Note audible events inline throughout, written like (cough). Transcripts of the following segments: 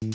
صباح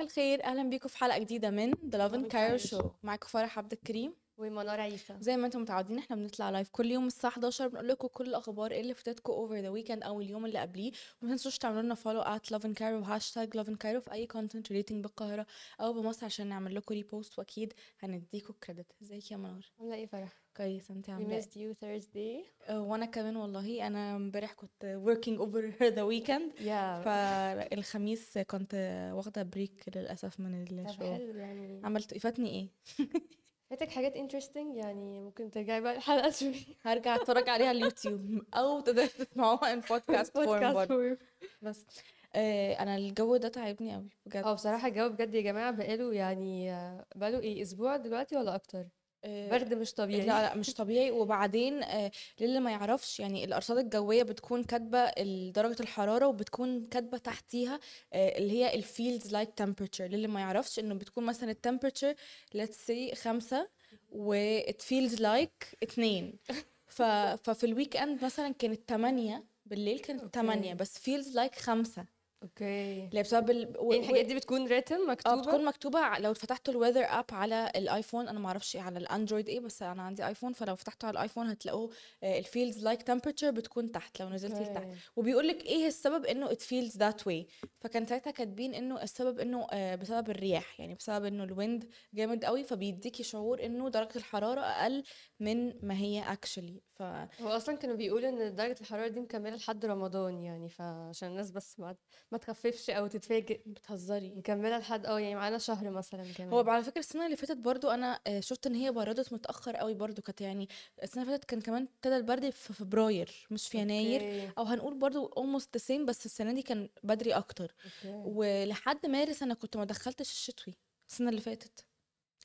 الخير أهلا بيكم في حلقة جديدة من The Lovin Cairo show معاكم فرح عبد الكريم. ومنار عيسى زي ما أنتم متعودين إحنا بنطلع live كل يوم الساعة 11 بنقول لكم كل الأخبار اللي فاتتكم over the weekend أو اليوم اللي قبليه. وما تنسوش تعملوا لنا follow at Lovin Cairo وهاشتاج Lovin Cairo في أي content relating بالقاهرة أو بمصر عشان نعمل لكم repost وأكيد هنديكم credit ازيك يا منار عاملة إيه فرح؟ كويس انت عاملة missed you Thursday. إيه وأنا كمان والله. أنا امبارح كنت working over the weekend. يا فالخميس كنت واخدة break للأسف من الشغل. حلو يعني. عملت فاتني إيه؟ (laughs) فاتك حاجات interesting يعني ممكن ترجعي بقى الحلقة (laughs) تشوفي. هرجع أتفرج عليها على اليوتيوب. (laughs) أو تسمعوها in podcast form برضه. بس آه أنا الجو ده تعبني قوي بجد. آه بصراحة الجو بجد يا جماعة بقاله يعني آه، بقاله إيه أسبوع دلوقتي ولا أكتر؟ برد مش طبيعي. لا لا مش طبيعي. وبعدين آه للي ما يعرفش؟ يعني الأرصاد الجوية بتكون كاتبة درجة الحرارة وبتكون كاتبة تحتيها آه اللي هي ال feels like temperature. للي ما يعرفش؟ إنه بتكون مثلا ال temperature let's say خمسة و it feels like اتنين. ف ففي ال weekend مثلا كانت تمانية بالليل كانت okay. تمانية بس feels like خمسة. أوكي. اللي بسبب ال... و... يعني الحاجات دي بتكون written آه مكتوبة؟ بتكون مكتوبة ع- لو فتحتوا ال weather app على الآيفون أنا ما أعرفش على الأندرويد إيه بس أنا عندي آيفون فلو فتحتوا على الآيفون هتلاقوه ال feels like temperature بتكون تحت لو نزلتي لتحت. okay. وبيقول لك إيه السبب إنه it feels that way. فكان ساعتها كاتبين إنه السبب إنه آه، بسبب الرياح يعني بسبب إنه ال wind جامد قوي فبيديكي شعور إنه درجة الحرارة أقل من ما هي actually. ف هو أصلا كانوا بيقولوا إن درجة الحرارة دي مكملة لحد رمضان يعني فعشان الناس بس ما ما تخففش أو تتفاجئ بتهزري. مكملة لحد آه يعني معانا شهر مثلا كمان. هو على فكرة السنة اللي فاتت برضو أنا آه، شفت إن هي بردت متأخر قوي برضو. كانت يعني السنة اللي فاتت كان كمان ابتدى البرد في فبراير مش في يناير. okay. أو هنقول برضو almost the same بس السنة دي كان بدري أكتر. okay. ولحد مارس أنا كنت ما دخلتش الشتوي السنة اللي فاتت.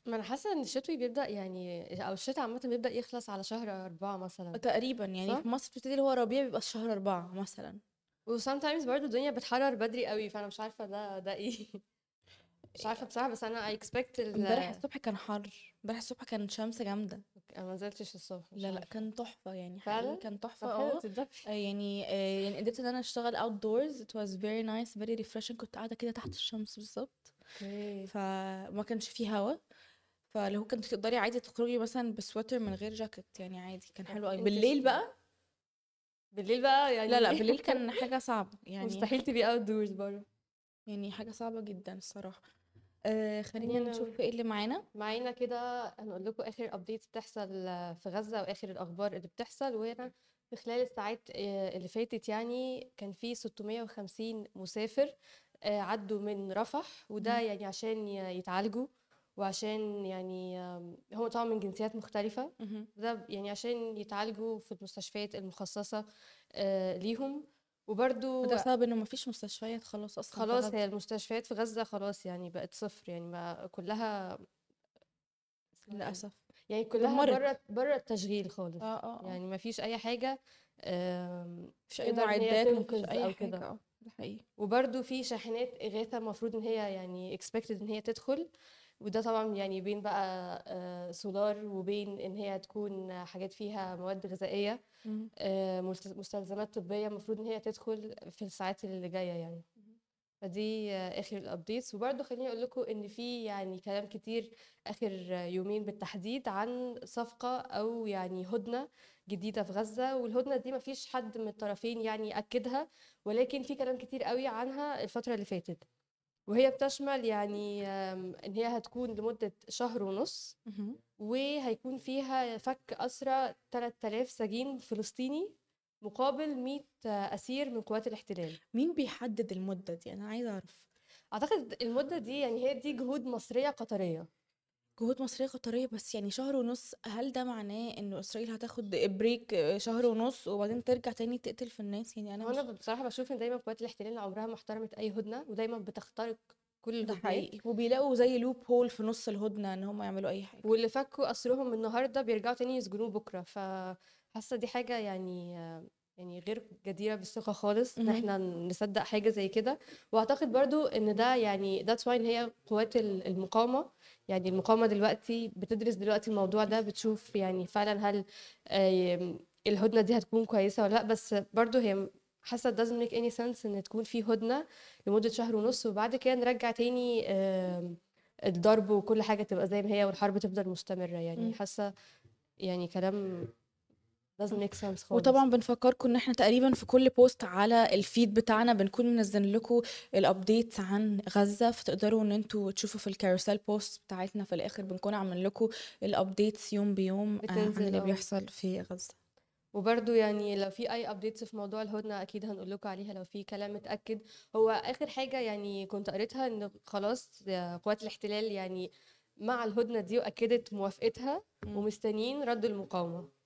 ما أنا حاسة إن الشتوي بيبدأ يعني أو الشتاء عامة بيبدأ يخلص على شهر أربعة مثلا. تقريبا يعني صح؟ في مصر بتبتدي اللي هو ربيع بيبقى شهر أربعة مثلا. و sometimes برضو الدنيا بتحرر بدري قوي فأنا مش عارفة ده ده إيه؟ (laughs) مش عارفة بصراحة بس أنا expect ال امبارح الصبح كان حر. امبارح الصبح كان شمس جامدة. أنا ما نزلتش الصبح لا لا عارفة. كان تحفة يعني فعلا؟ كان طب حلو آه. آه، يعني آه، يعني قدرت إن أنا أشتغل outdoors. It was very nice very refreshing. كنت قاعدة كده تحت الشمس بالظبط. فما كانش فيه هوا. هو كنت تقدري عادي تخرجي مثلا بسويتر من غير جاكيت يعني عادي كان حلو قوي بالليل. بقى بالليل بقى يعني لا لا بالليل (laughs) كان حاجة صعبة. يعني مستحيل تبقي outdoors بره يعني حاجة صعبة جدا الصراحة. آه خلينا خلينا- نشوف إيه اللي معانا. معانا كده هنقول لكم آخر updates بتحصل في غزة وآخر الأخبار اللي بتحصل. وهنا في خلال الساعات آه، اللي فاتت يعني كان في 650 مسافر آه، عدوا من رفح. وده. يعني عشان يتعالجوا. وعشان يعني هم طبعا من جنسيات مختلفة. ده يعني عشان يتعالجوا في المستشفيات المخصصة آه، ليهم. وبرضو وده بسبب إنه مفيش مستشفيات خلاص أصلا خلاص. هي المستشفيات في غزة خلاص يعني بقت صفر يعني ما كلها إيه؟ للأسف. يعني كلها. بره بره التشغيل خالص. آه آه يعني ما فيش أي حاجة آم، مفيش أي معدات مفيش أي حاجة كده. آه ده حقيقي. وبرده في شاحنات إغاثة المفروض إن هي يعني expected إن هي تدخل. وده طبعا يعني بين بقى آه، سولار وبين إن هي تكون حاجات فيها مواد غذائية. آه، مستلزمات طبية المفروض إن هي تدخل في الساعات اللي جاية يعني. فدي آه، آخر ال updates وبرضه خليني أقول لكم إن في يعني كلام كتير آخر يومين بالتحديد عن صفقة أو يعني هدنة جديدة في غزة. والهدنة دي مفيش حد من الطرفين يعني أكدها ولكن في كلام كتير قوي عنها الفترة اللي فاتت. وهي بتشمل يعني إن هي هتكون لمدة شهر ونص. وهيكون فيها فك أسرى 3000 سجين فلسطيني مقابل 100 أسير من قوات الاحتلال. مين بيحدد المدة دي؟ أنا عايزة أعرف. أعتقد المدة دي يعني هي دي جهود مصرية قطرية. جهود مصرية قطرية بس يعني شهر ونص هل ده معناه إنه إسرائيل هتاخد بريك شهر ونص وبعدين ترجع تاني تقتل في الناس؟ يعني أنا أنا مش بصراحة بشوف إن دايما قوات الاحتلال عمرها ما احترمت أي هدنة ودايما بتخترق كل ده حقيقي. وبيلاقوا زي لوب هول في نص الهدنة إن هم يعملوا أي حاجة. واللي فكوا أسرهم النهاردة بيرجعوا تاني يسجنوه بكرة. فحاسة دي حاجة يعني يعني غير جديرة بالثقة خالص إن. إحنا نصدق حاجة زي كده. وأعتقد برضو إن ده يعني that's why إن هي قوات ال- المقاومة. يعني المقاومة دلوقتي بتدرس دلوقتي الموضوع ده بتشوف يعني فعلا هل الهدنة دي هتكون كويسة ولا لأ بس برضو هي حاسة it doesn't make any sense إن تكون في هدنة لمدة شهر ونص وبعد كده نرجع تاني الضرب وكل حاجة تبقى زي ما هي والحرب تفضل مستمرة يعني مم. حاسة يعني كلام doesn't make sense خالص. وطبعا بنفكركم إن إحنا تقريبا في كل post على ال feed بتاعنا بنكون منزلين لكم ال updates عن غزة فتقدروا إن أنتوا تشوفوا في ال carousel post بتاعتنا في الآخر بنكون عاملين لكم ال updates يوم بيوم آه، عن اللي آه. بيحصل في غزة. وبرضو يعني لو في أي updates في موضوع الهدنة أكيد هنقول لكم عليها لو في كلام متأكد. هو آخر حاجة يعني كنت قريتها إن خلاص قوات الاحتلال يعني مع الهدنة دي وأكدت موافقتها. ومستنيين رد المقاومة.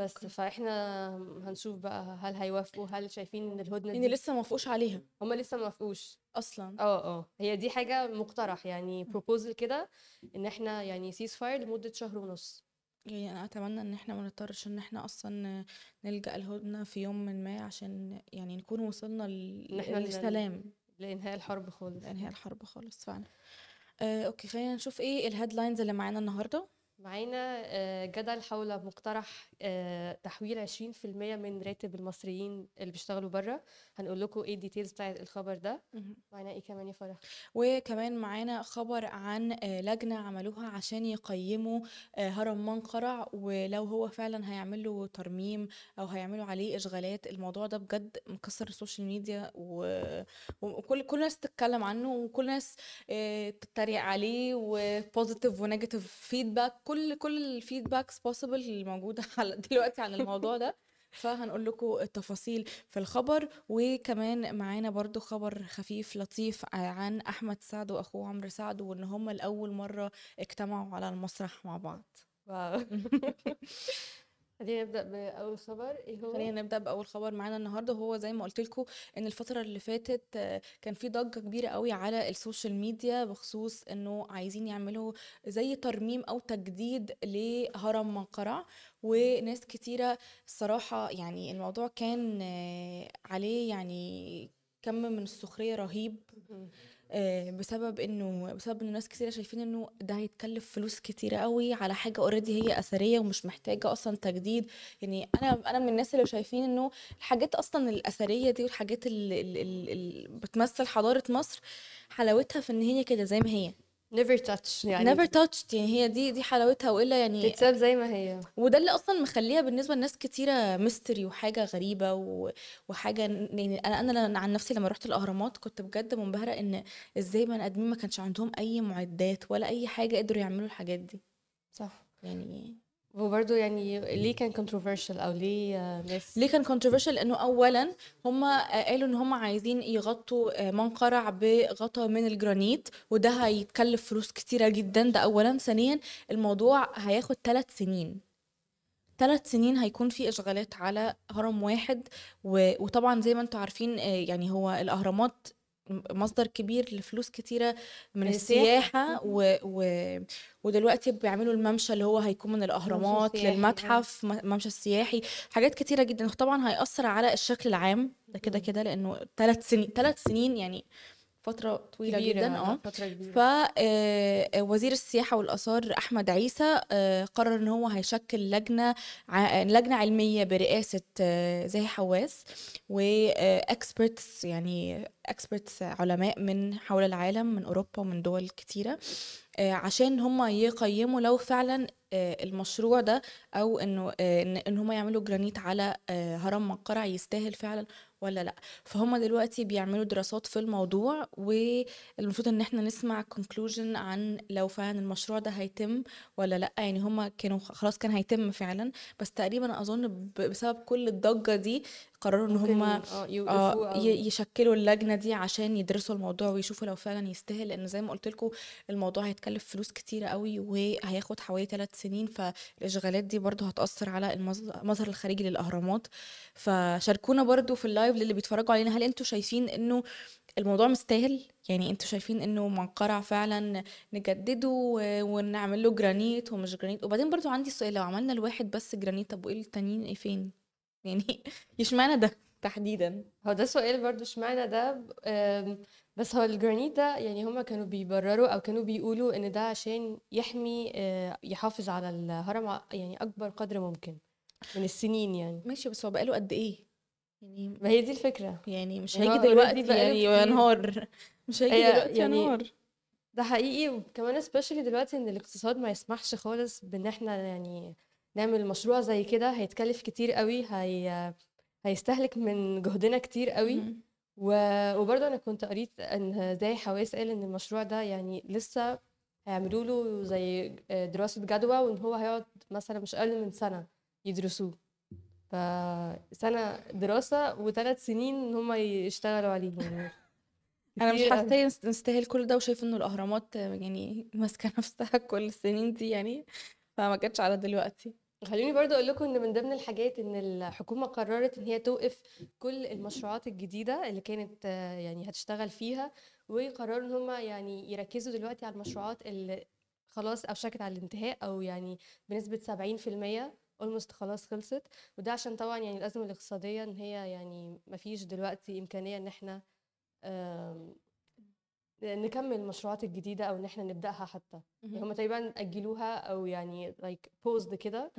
بس فإحنا هنشوف بقى هل هيوافقوا هل شايفين إن الهدنة دي لسه ما وافقوش عليها. هما لسه ما وافقوش. أصلا. آه آه. هي دي حاجة مقترح يعني proposal كده إن إحنا يعني ceasefire لمدة شهر ونص. يعني أنا أتمنى إن إحنا ما نضطرش إن إحنا أصلا نلجأ الهدنة في يوم من ما عشان يعني نكون وصلنا ل- إحنا للسلام. لإنهاء الحرب خالص. لإنهاء الحرب خالص فعلا. آه، okay خلينا نشوف إيه ال headlines اللي معانا النهارده. معانا آه، جدل حول مقترح آه، تحويل 20% من راتب المصريين اللي بيشتغلوا بره هنقول لكم إيه ال details بتاعت الخبر ده. معانا إيه كمان يا فرح؟ وكمان معانا خبر عن آه، لجنة عملوها عشان يقيموا هرم منقرع. ولو هو فعلا هيعملوا ترميم أو هيعملوا عليه إشغالات الموضوع ده بجد مكسر ال social media. وكل كل الناس تتكلم عنه وكل الناس تتريق عليه و positive و negative feedback كل كل ال feedbacks possible الموجودة على دلوقتي عن الموضوع ده. فهنقول لكم التفاصيل في الخبر. وكمان معانا برضو خبر خفيف لطيف عن أحمد سعد وأخوه عمرو سعد وإن هما لأول مرة اجتمعوا على المسرح مع بعض. (laughs) خلينا نبدأ بأول خبر. إيه هو؟ خلينا نبدأ بأول خبر معانا النهارده. وهو زي ما قلت لكم إن الفترة اللي فاتت آه، كان في ضجة كبيرة قوي على ال social media بخصوص إنه عايزين يعملوا زي ترميم أو تجديد لهرم منقرع وناس كتيرة الصراحة يعني الموضوع كان آه، عليه يعني كم من السخرية رهيب. بسبب إنه بسبب إنه ناس كتيرة شايفين إنه ده هيتكلف فلوس كتيرة قوي على حاجة already هي أثرية ومش محتاجة أصلا تجديد. يعني أنا أنا من الناس اللي شايفين إنه الحاجات أصلا الأثرية دي والحاجات اللي, اللي, اللي بتمثل حضارة مصر حلاوتها في إن هي كده زي ما هي. Never touch يعني. Never touched يعني هي دي دي حلاوتها وإلا يعني تتساب زي ما هي. وده اللي أصلا مخليها بالنسبة لناس كتيرة ميستري وحاجة غريبة و... وحاجة يعني أنا أنا عن نفسي لما رحت الأهرامات كنت بجد منبهرة إن إزاي بني آدمين ما كانش عندهم أي معدات ولا أي حاجة قدروا يعملوا الحاجات دي. صح. يعني وبرضه يعني ليه كان controversial أو ليه آه، ليه كان controversial لأنه اولا هم قالوا إن هم عايزين يغطوا آه، منقرع بغطا من الجرانيت وده هيتكلف فلوس كتيرة جدا. ده اولا. ثانيا الموضوع هياخد ثلاث سنين. ثلاث سنين هيكون في إشغالات على هرم واحد. وطبعا زي ما أنتم عارفين آه، يعني هو الأهرامات مصدر كبير لفلوس كتيرة من السياحة و... و... ودلوقتي بيعملوا الممشى اللي هو هيكون من آه. للمتحف م- ممشى السياحي حاجات كتيرة جدا طبعا هيأثر على الشكل العام ده كده. كده لأنه ثلاث سنين ثلاث سنين يعني فترة طويلة كبيرة جدا آه. فترة كبيرة. فوزير السياحة والآثار أحمد عيسى آه، قرر إن هو هيشكل لجنة لجنة علمية برئاسة آه، زاهي حواس وإكسبرتس يعني إكسبرتس علماء من حول العالم من أوروبا ومن دول كتيرة آه، عشان هم يقيموا لو فعلا آه، المشروع ده أو إنه آه، إن إن هم يعملوا جرانيت على آه، هرم منقرع يستاهل فعلا. ولا لأ. فهم دلوقتي بيعملوا دراسات في الموضوع والمفروض إن إحنا نسمع conclusion عن لو فعلا المشروع ده هيتم ولا لأ. يعني هم كانوا خلاص كان هيتم فعلا. بس تقريبا أظن بسبب كل الضجة دي قرروا إن هم أو ي- يشكلوا اللجنة دي عشان يدرسوا الموضوع ويشوفوا لو فعلا يستاهل لأن زي ما قلت لكم الموضوع هيتكلف فلوس كتيرة قوي وهياخد حوالي ثلاث سنين فالإشغالات دي برضو هتأثر على المظ- المظهر الخارجي للأهرامات. فشاركونا برضو في ال live للي بيتفرجوا علينا هل أنتوا شايفين إنه الموضوع مستاهل؟ يعني أنتوا شايفين إنه منقرع فعلا نجدده ونعمل له جرانيت ومش جرانيت؟ وبعدين برضو عندي سؤال لو عملنا الواحد بس جرانيت طب وإيه التانيين إيه فين؟ يعني (laughs) اشمعنى ده تحديدا؟ هو ده سؤال برضو اشمعنى ده؟ بس هو الجرانيت ده يعني هما كانوا بيبرروا أو كانوا بيقولوا إن ده عشان يحمي آه، يحافظ على الهرم يعني أكبر قدر ممكن من السنين يعني. ماشي بس هو بقاله قد إيه؟ يعني ما هي دي الفكرة. يعني مش هيجي دلوقتي يعني. ينهار. مش هيجي هي دلوقتي يعني ينهار. ده حقيقي وكمان especially دلوقتي إن الاقتصاد ما يسمحش خالص بإن إحنا يعني نعمل مشروع زي كده هيتكلف كتير قوي هي هيستهلك من جهدنا كتير قوي. و- وبرضه أنا كنت قريت إن زي حواس قال إن المشروع ده يعني لسه هيعملوا له زي دراسة جدوى وإن هو هيقعد مثلا مش أقل من سنة يدرسوه. فسنة دراسة وثلاث سنين إن هم يشتغلوا عليه يعني. (laughs) أنا مش حاسة نستاهل كل ده وشايفة إنه الأهرامات يعني ماسكة (laughs) نفسها كل السنين دي يعني. فما جاتش على دلوقتي. خليني برضو أقول لكم إن من ضمن الحاجات إن الحكومة قررت إن هي توقف كل المشروعات الجديدة اللي كانت يعني هتشتغل فيها وقرروا إن هم يعني يركزوا دلوقتي على المشروعات اللي خلاص أوشكت على الانتهاء أو يعني بنسبة 70% almost خلاص خلصت. وده عشان طبعا يعني الأزمة الاقتصادية إن هي يعني مفيش دلوقتي إمكانية إن إحنا نكمل المشروعات الجديدة أو إن إحنا نبدأها حتى. يعني هم تقريبا أجلوها أو يعني like paused كده.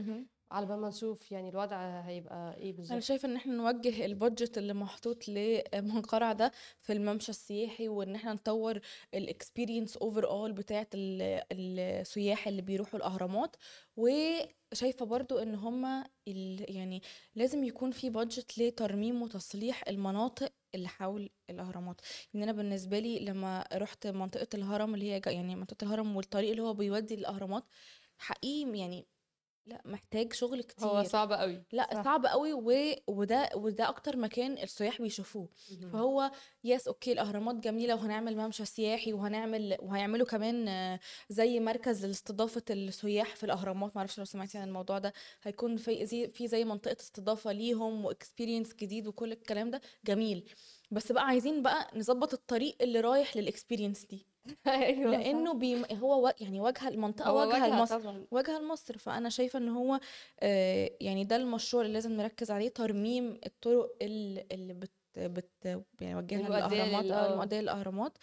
على بال ما نشوف يعني الوضع هيبقى إيه أنا بالظبط شايفة إن إحنا نوجه ال budget اللي محطوط لمنقرع ده في الممشى السياحي وإن إحنا نطور ال experience overall بتاعة ال- السياح اللي بيروحوا الأهرامات. وشايفة برضو إن هما يعني لازم يكون في budget لترميم وتصليح المناطق اللي حول الأهرامات. ان أنا بالنسبة لي لما رحت منطقة الهرم اللي هي يعني منطقة الهرم والطريق اللي هو بيودي للاهرامات حقيقي يعني لأ محتاج شغل كتير. هو صعب قوي. لأ صح. صعب قوي و... وده وده أكتر مكان السياح بيشوفوه. فهو yes okay الأهرامات جميلة وهنعمل ممشى سياحي وهنعمل وهيعملوا كمان زي مركز لاستضافة السياح في الأهرامات. معرفش لو سمعتي عن الموضوع ده. هيكون في زي في زي منطقة استضافة ليهم و experience جديد وكل الكلام ده. جميل. بس بقى عايزين بقى نظبط الطريق اللي رايح لل experience دي. (laughs) صح. لأنه بي... هو و... يعني واجهه المنطقة واجهه لمصر طبعا. واجهه لمصر فأنا شايفة إن هو آه، يعني ده المشروع اللي لازم نركز عليه ترميم الطرق ال- اللي بت بت يعني وجهنا للأهرامات. لل- آه آه. المؤدية للأهرامات.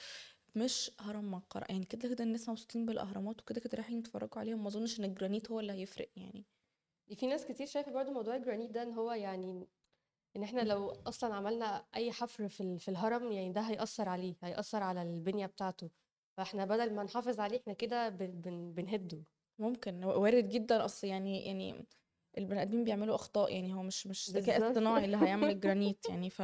مش هرم منقرع يعني كده كده الناس مبسوطين بالأهرامات وكده كده رايحين يتفرجوا عليهم. ما أظنش إن الجرانيت هو اللي هيفرق يعني. في ناس كتير شايفة برضو موضوع الجرانيت ده إن هو يعني إن إحنا لو أصلا عملنا أي حفر في في الهرم يعني ده هيأثر عليه هيأثر على البنية بتاعته. فاحنا بدل ما نحافظ عليه إحنا كده بن بن بنهده ممكن وارد جدا أصل يعني يعني البني آدمين بيعملوا أخطاء يعني هو مش مش ذكاء. اصطناعي اللي هيعمل (laughs) الجرانيت يعني ف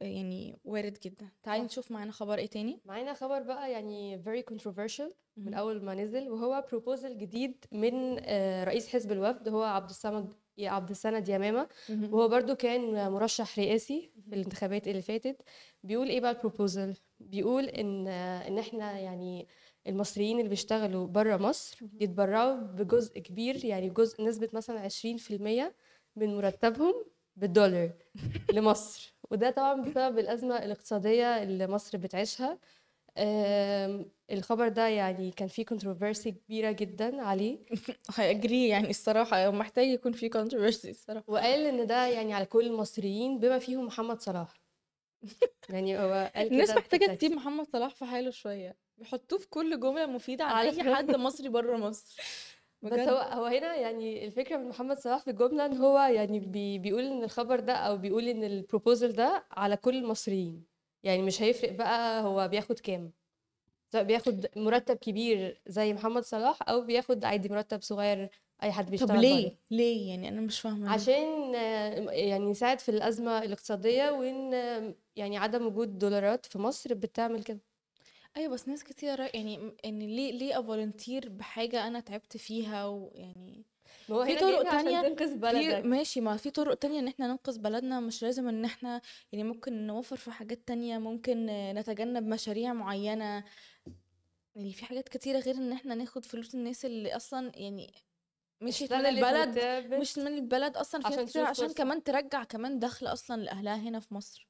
يعني وارد جدا تعالي. نشوف معانا خبر إيه تاني معانا خبر بقى يعني very controversial من. أول ما نزل وهو بروبوزل جديد من آه، رئيس حزب الوفد هو عبد الصمد عبد السند يمامة مهم. وهو برضو كان مرشح رئاسي في الانتخابات اللي فاتت. بيقول إيه بقى ال proposal بيقول إن إن إحنا يعني المصريين اللي بيشتغلوا بره مصر يتبرعوا بجزء كبير يعني جزء نسبة مثلا 20% من مرتبهم بالدولار (laughs) لمصر. وده طبعا بسبب الأزمة الاقتصادية اللي مصر بتعيشها. الخبر ده يعني كان فيه controversy كبيرة جدا عليه هيجري (laughs) يعني الصراحة محتاج يكون في controversy الصراحة وقال إن ده يعني على كل المصريين بما فيهم محمد صلاح (laughs) يعني هو قال الناس كده في محتاجة. تسيب محمد صلاح في حاله شوية بيحطوه في كل جملة مفيدة على أي. حد (laughs) مصري بره مصر بس. هو هو هنا يعني الفكرة من محمد صلاح في الجملة إن هو يعني بي بيقول إن الخبر ده أو بيقول إن البروبوزل ده على كل المصريين يعني مش هيفرق بقى هو بياخد كام. سواء بياخد مرتب كبير زي محمد صلاح أو بياخد عادي مرتب صغير أي حد طب بيشتغل ليه؟ بره. ليه؟ يعني أنا مش فاهمة ليه. عشان يعني يساعد في الأزمة الاقتصادية وإن يعني عدم وجود دولارات في مصر بتعمل كده. أيوه بس ناس كتير يعني م- يعني ليه ليه أفولنتير بحاجة أنا تعبت فيها؟ ويعني هو في طرق تانية تنقذ في بلدك ماشي ما في طرق تانية إن إحنا ننقذ بلدنا مش لازم إن إحنا يعني ممكن نوفر في حاجات تانية ممكن نتجنب مشاريع معينة يعني في حاجات كتيرة غير إن إحنا ناخد فلوس الناس اللي أصلا يعني مشيت من البلد. مش من البلد أصلا في عشان كتير عشان. كمان ترجع كمان دخل أصلا لأهلها هنا في مصر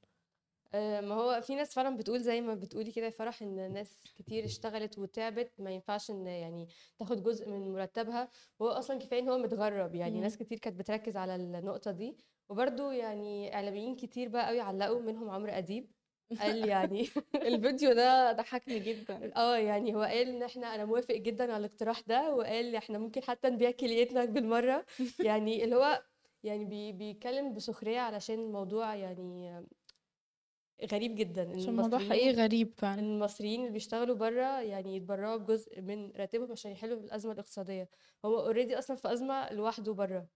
ما هو في ناس فعلا بتقول زي ما بتقولي كده يا فرح إن ناس كتير اشتغلت وتعبت ما ينفعش إن يعني تاخد جزء من مرتبها. وهو أصلا كفاية إن هو متغرب يعني مم. ناس كتير كانت بتركز على النقطة دي. وبرده يعني إعلاميين كتير بقى قوي علقوا منهم عمرو أديب. قال يعني (laughs) (laughs) الفيديو ده ضحكني جدا. آه يعني هو قال إن إحنا أنا موافق جدا على الاقتراح ده وقال إحنا ممكن حتى نبيع كليتنا بالمرة. (laughs) يعني اللي هو يعني بي بيتكلم بسخرية علشان الموضوع يعني غريب جدا. إن عشان الموضوع حقيقي المصريين غريب فعلا. المصريين اللي بيشتغلوا بره يعني يتبرعوا بجزء من راتبهم عشان يحلوا الأزمة الاقتصادية. هو already أصلا في أزمة لوحده بره.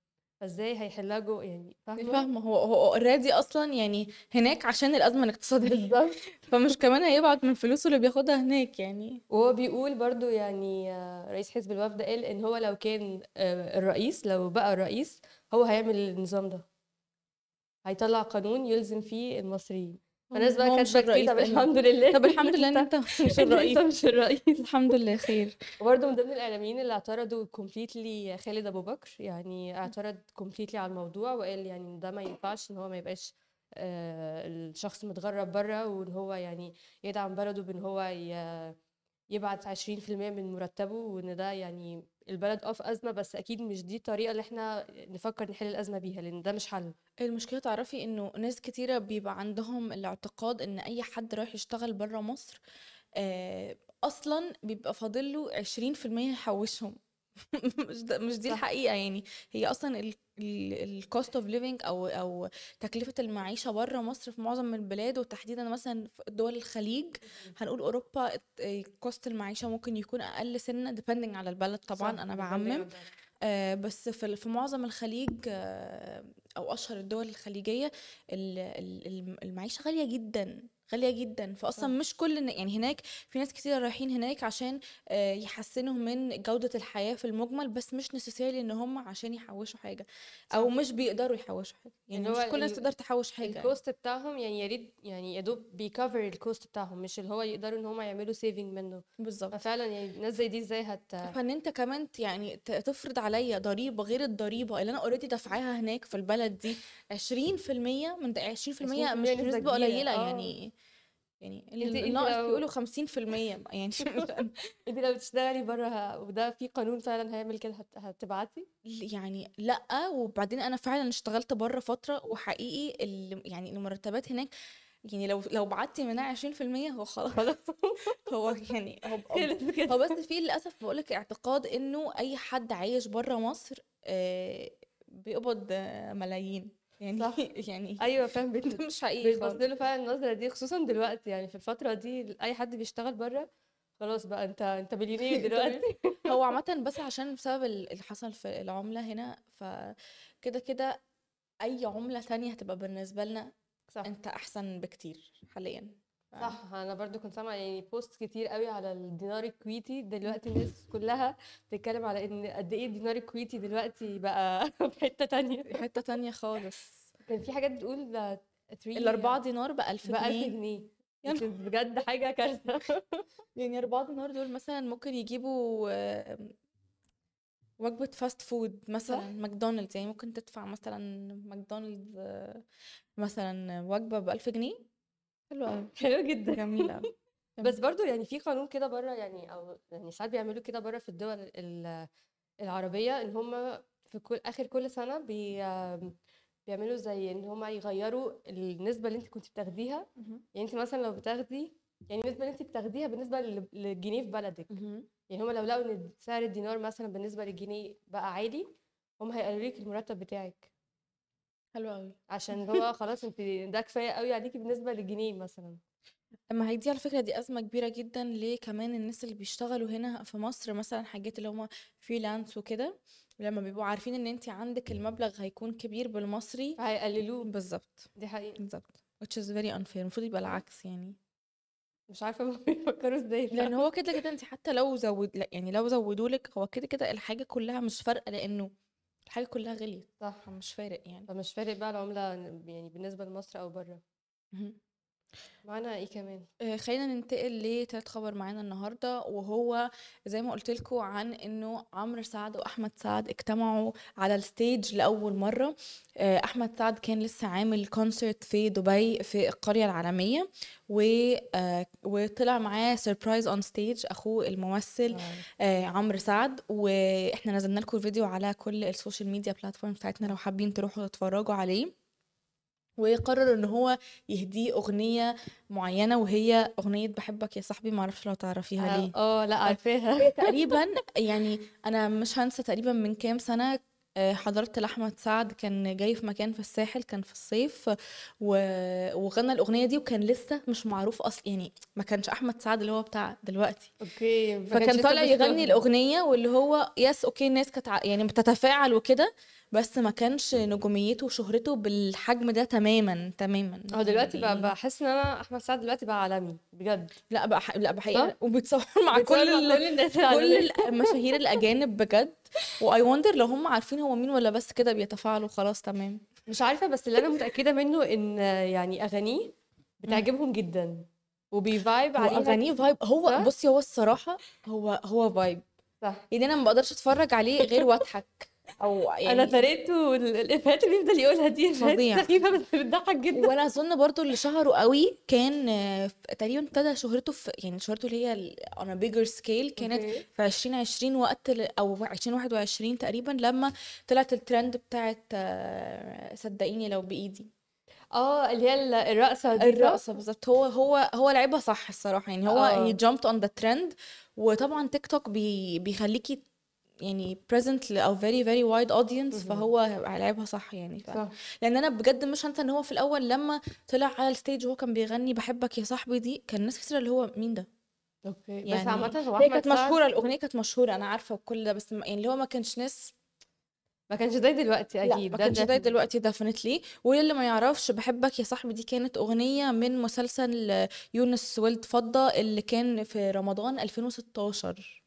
فإزاي هيحلها جوه؟ يعني فاهمة؟ فاهمة. هو هو already أصلا يعني هناك عشان الأزمة الاقتصادية. بالظبط. (laughs) فمش كمان هيبعت من فلوسه اللي بياخدها هناك يعني. وهو بيقول برضو يعني آه، رئيس حزب الوفد قال إن هو لو كان آه، الرئيس لو بقى الرئيس هو هيعمل النظام ده. هيطلع قانون يلزم فيه المصريين. فالناس بقى كاتبة كتير. طب الحمد لله. طب الحمد لله إن أنت (laughs) مش الرئيس. مش الرئيس. الحمد لله خير. وبرضه من ضمن الإعلاميين اللي اعترضوا completely خالد أبو بكر يعني اعترض completely على الموضوع وقال يعني ده ما ينفعش إن هو ما يبقاش آه، الشخص متغرب بره وإن هو يعني يدعم بلده بإن هو يبعت 20% من مرتبه وإن ده يعني البلد آه في أزمة بس أكيد مش دي الطريقة اللي إحنا نفكر نحل الأزمة بيها لأن ده مش حل. المشكلة تعرفي إنه ناس كتيرة بيبقى عندهم الاعتقاد إن أي حد رايح يشتغل برا مصر آه أصلا بيبقى فاضل له 20% يحوشهم. (laughs) مش ده مش دي صح. الحقيقة يعني. هي أصلا ال cost of living أو أو تكلفة المعيشة برا مصر في معظم البلاد وتحديدا مثلا في دول الخليج هنقول أوروبا cost المعيشة ممكن يكون أقل سنة depending على البلد طبعا أنا بعمم. آه، بس في في معظم الخليج آه، أو أشهر الدول الخليجية ال- ال- الم- المعيشة غالية جدا. غالية جدا. فأصلا صح. مش كل يعني هناك في ناس كتير رايحين هناك عشان آه، يحسنوا من جودة الحياة في المجمل بس مش necessarily إن هم عشان يحوشوا حاجة أو صح. مش بيقدروا يحوشوا حاجة. يعني مش كل الناس ال- تقدر تحوش حاجة يعني. الكوست بتاعهم يعني يا ريت يعني يا دوب بي cover ال cost بتاعهم مش اللي هو يقدروا إن هم يعملوا saving منه. بالظبط. ففعلا يعني ناس زي دي إزاي هت فان أنت كمان يعني تفرض عليا ضريبة غير الضريبة اللي أنا already دافعاها هناك في البلد دي 20% من ده 20% 20% مش نسبة قليلة يعني. يعني انت ال- انت الناقص لو بيقولوا 50% (laughs) يعني انت لو بتشتغلي بره وده في قانون فعلا هيعمل كده هت... هتبعتي؟ يعني لأ. وبعدين أنا فعلا اشتغلت بره فترة وحقيقي ال- يعني المرتبات هناك يعني لو لو بعتي منها 20% هو خلاص. (laughs) هو يعني (laughs) هو هو بس في للأسف بقولك اعتقاد إنه أي حد عايش بره مصر آه، بيقبض ملايين. يعني صح. (laughs) يعني أيوه فاهم. ده. مش حقيقي خالص. له فعلا النظرة دي خصوصا دلوقتي يعني في الفترة دي أي حد بيشتغل بره خلاص بقى أنت أنت مليونير (laughs) أنت دلوقتي. هو عامة بس عشان بسبب ال- اللي حصل في العملة هنا فكده كده أي عملة تانية هتبقى بالنسبة لنا صح. أنت أحسن بكتير حاليا. صح أنا برضو كنت سامعة يعني بوست كتير قوي على الدينار الكويتي دلوقتي الناس كلها بتتكلم على إن قد إيه الدينار الكويتي دلوقتي بقى (laughs) في حتة تانية. حتة تانية خالص. كان في حاجات بتقول 3 الأربعة دينار بألف ب 1000 جنيه. جنيه. يا which is بجد حاجة كارثة. (laughs) يعني أربعة دينار دول مثلا ممكن يجيبوا آم، وجبة fast food مثلا ماكدونالدز. يعني ممكن تدفع مثلا ماكدونالدز آه، مثلا وجبة بألف جنيه. حلو أوي. (laughs) حلو جدا. جميل بس برضو يعني في قانون كده بره يعني أو يعني ساعات بيعملوا كده بره في الدول ال- العربية إن هم في كل آخر كل سنة بي بيعملوا زي إن هم يغيروا النسبة اللي أنت كنت بتاخديها. يعني أنت مثلا لو بتاخدي يعني النسبة اللي أنت بتاخديها بالنسبة لل- للجنيه في بلدك. يعني هم لو لقوا إن سعر الدينار مثلا بالنسبة للجنيه بقى عالي هم هيقللوا لك المرتب بتاعك. حلو أوي. عشان هو خلاص انت ده كفاية قوي عليكي بالنسبة للجنيه مثلا. اما هي دي على فكرة دي أزمة كبيرة جدا ليه كمان الناس اللي بيشتغلوا هنا في مصر مثلا حاجات اللي هما فريلانس وكده لما بيبقوا عارفين إن انت عندك المبلغ هيكون كبير بالمصري هيقللوه. بالظبط دي حقيقة. بالظبط which is very unfair. المفروض يبقى العكس يعني. مش عارفة هم (laughs) بيفكروا إزاي. لأن هو كده كده انت حتى لو زود لا يعني لو زودوا لك هو كده كده الحاجة كلها مش فارقة لأنه الحاجة كلها غليت. صح. فمش فارق يعني. فمش فارق بقى العملة يعني بالنسبة لمصر أو بره. معانا إيه كمان؟ آه، خلينا ننتقل لتالت خبر معانا النهارده وهو زي ما قلت لكم عن إنه عمرو سعد وأحمد سعد اجتمعوا على ال stage لأول مرة. آه، أحمد سعد كان لسه عامل concert في دبي في القرية العالمية و آه، وطلع معاه surprise on stage أخوه الممثل آه، عمرو سعد. وإحنا نزلنا لكم الفيديو على كل ال social media platforms بتاعتنا لو حابين تروحوا تتفرجوا عليه. وقرر إن هو يهديه أغنية معينة وهي أغنية بحبك يا صاحبي معرفش لو تعرفيها ليه. آه لا عارفاها. هي (laughs) تقريبا يعني أنا مش هنسى تقريبا من كام سنة آه، حضرت لأحمد سعد كان جاي في مكان في الساحل كان في الصيف و... وغنى الأغنية دي وكان لسه مش معروف أصلا يعني ما كانش أحمد سعد اللي هو بتاع دلوقتي. كانش فكان طالع. يغني الأغنية واللي هو yes okay الناس كانت يعني بتتفاعل وكده بس ما كانش نجوميته وشهرته بالحجم ده تماما تماما. آه دلوقتي بقى يعني بحس إن أنا أحمد سعد دلوقتي بقى عالمي بجد. لا بقى ح... لا بحقيقة. صح؟ وبيتصور مع كل مع. كل الناس كل. المشاهير الأجانب بجد. وأي wonder لو هم عارفين هو مين ولا بس كده بيتفاعلوا خلاص تمام. مش عارفة بس اللي أنا متأكدة منه إن يعني أغانيه بتعجبهم جدا. وبي vibe هو عليها. أغانيه vibe هو؟ بصي هو الصراحة هو هو vibe صح. يعني أنا ما بقدرش أتفرج عليه غير أنا يعني طريقته ال- الإفيهات اللي بيفضل يقولها دي فظيع. سخيفة بس بتضحك جدا وأنا أظن برضو اللي شهره قوي كان تقريبا ابتدى شهرته في يعني شهرته اللي هي on a bigger scale كانت okay. في 2020 وقت أو 2021 تقريبا لما طلعت الترند بتاعت آه، صدقيني لو بإيدي آه اللي هي ال- الرقصة دي صح؟ الرقصة بالظبط هو هو هو لعبها صح الصراحة يعني هو he jumped on the trend وطبعا تيك توك بي بيخليكي يعني present ل- أو very very wide audience. فهو لعبها صح يعني ف... صح. لأن أنا بجد مش هنسى إن هو في الأول لما طلع على ال stage وهو كان بيغني بحبك يا صاحبي دي كان ناس كتير اللي هو مين ده؟ okay. بس يعني عامة هو هي أحمد كانت مشهورة الأغنية كانت مشهورة أنا عارفة وكل ده بس يعني اللي هو ما كانش ناس ما كانش زي دلوقتي أكيد ما كانش زي. دلوقتي definitely واللي ما يعرفش بحبك يا صاحبي دي كانت أغنية من مسلسل يونس ولد فضة اللي كان في رمضان 2016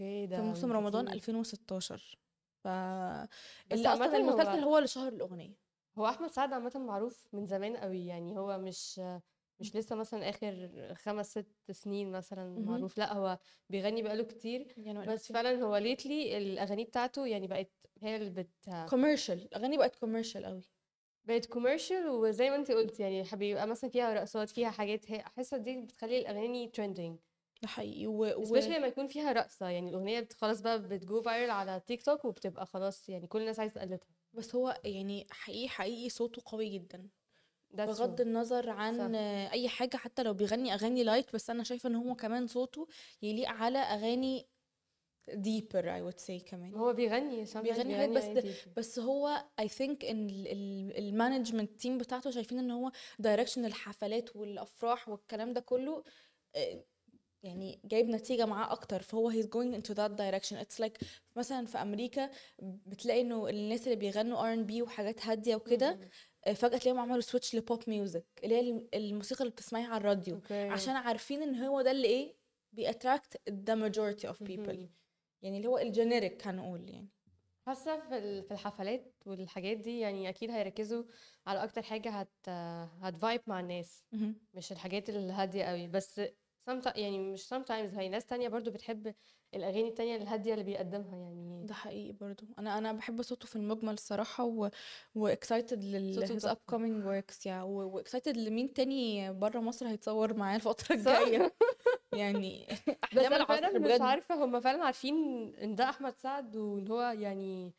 okay ده في موسم رمضان كتير. 2016 ف اللي أصلا عامة هو المسلسل هو اللي شهر الأغنية. هو أحمد سعد عامة معروف من زمان قوي يعني هو مش مش لسه مثلا آخر خمس ست سنين مثلا. معروف. لا هو بيغني بقاله كتير. يعني بس فعلا هو lately الأغاني بتاعته يعني بقت هي اللي بت commercial الأغاني بقت commercial قوي. بقت commercial وزي ما انت قلت يعني بيبقى مثلا فيها رقصات فيها حاجات هي حاسة دي بتخلي الأغاني trending ده حقيقي و... و... لما يكون فيها رقصة يعني الأغنية خلاص بقى بت go viral على تيك توك وبتبقى خلاص يعني كل الناس عايزة تقلدها بس هو يعني حقيقي حقيقي صوته قوي جدا That's بغض true. النظر عن صح. أي حاجة حتى لو بيغني أغاني light بس أنا شايفة إن هو كمان صوته يليق على أغاني deeper I would say كمان هو بيغني بيغني حاجات بس. بس هو I think إن ال management team بتاعته شايفين إن هو direction الحفلات والأفراح والكلام ده كله آه، يعني جايب نتيجة معاه أكتر فهو he's going into that direction it's like مثلا في أمريكا بتلاقي إنه الناس اللي بيغنوا R&B وحاجات هادية وكده. آه، فجأة تلاقيهم عملوا switch ل pop music اللي هي الم- الموسيقى اللي بتسمعيها على الراديو okay عشان عارفين إن هو ده اللي إيه بي attract the majority of people مهم. يعني اللي هو ال generic هنقول يعني حاسة في ال- في الحفلات والحاجات دي يعني أكيد هيركزوا على أكتر حاجة هت هت vibe مع الناس. مش الحاجات الهادية قوي بس sometimes يعني مش sometimes هي ناس تانية برضو بتحب الأغاني التانية الهادية اللي بيقدمها يعني ده حقيقي برضو. أنا أنا بحب صوته في المجمل الصراحة و و excited لل his upcoming works يعني و, و excited لمين تاني بره مصر هيتصور معاه الفترة صح؟ الجاية. (laughs) يعني فعلا العصر مش بجد. عارفة هم فعلا عارفين إن ده أحمد سعد وإن هو يعني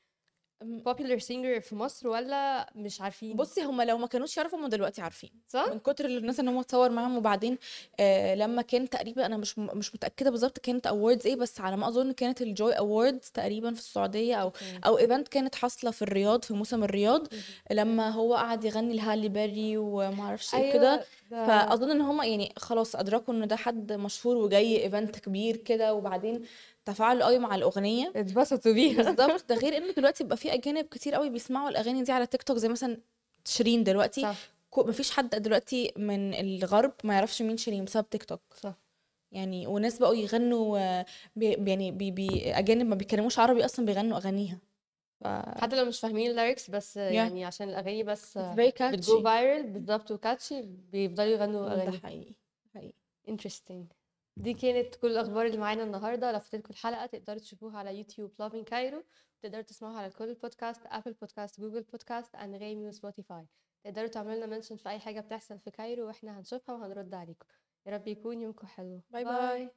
popular singer في مصر ولا مش عارفين بصي هما لو ما كانوش يعرفوا هما دلوقتي عارفين صح من كتر الناس ان هو اتصور معاهم وبعدين آه لما كان تقريبا أنا مش مش متأكدة بالظبط كانت awards إيه بس على ما أظن كانت ال Joy Awards تقريبا في السعودية أو okay. أو event كانت حاصلة في الرياض في موسم الرياض مهم. لما هو قعد يغني لهالي بيري وما أعرفش إيه أيوه كده ده فأظن إن هم يعني خلاص أدركوا إن ده حد مشهور وجاي event كبير كده وبعدين تفاعلوا قوي مع الأغنية. اتبسطوا بيها. بالظبط (laughs) ده غير إنه دلوقتي بقى في أجانب كتير قوي بيسمعوا الأغاني دي على تيك توك زي مثلا شيرين دلوقتي. صح. مفيش حد دلوقتي من الغرب ما يعرفش مين شيرين بسبب تيك توك صح. يعني وناس بقوا يغنوا بي يعني بي بي أجانب ما بيتكلموش عربي أصلا بيغنوا أغانيها. ف حتى لو مش فاهمين ال lyrics بس يعني عشان الأغاني بس بت go viral بالظبط و catchy بيفضلوا يغنوا ده أغاني. حقيقي حقيقي. Interesting. دي كانت كل الأخبار اللي معانا النهارده. لو فاتتكم الحلقة تقدروا تشوفوها على يوتيوب Lovin Cairo تقدروا تسمعوها على كل البودكاست Apple Podcasts Google Podcasts انغامي و Spotify تقدروا تعملوا لنا mention في أي حاجة بتحصل في كايرو وإحنا هنشوفها وهنرد عليكم. يا رب يكون يومكم حلو. bye bye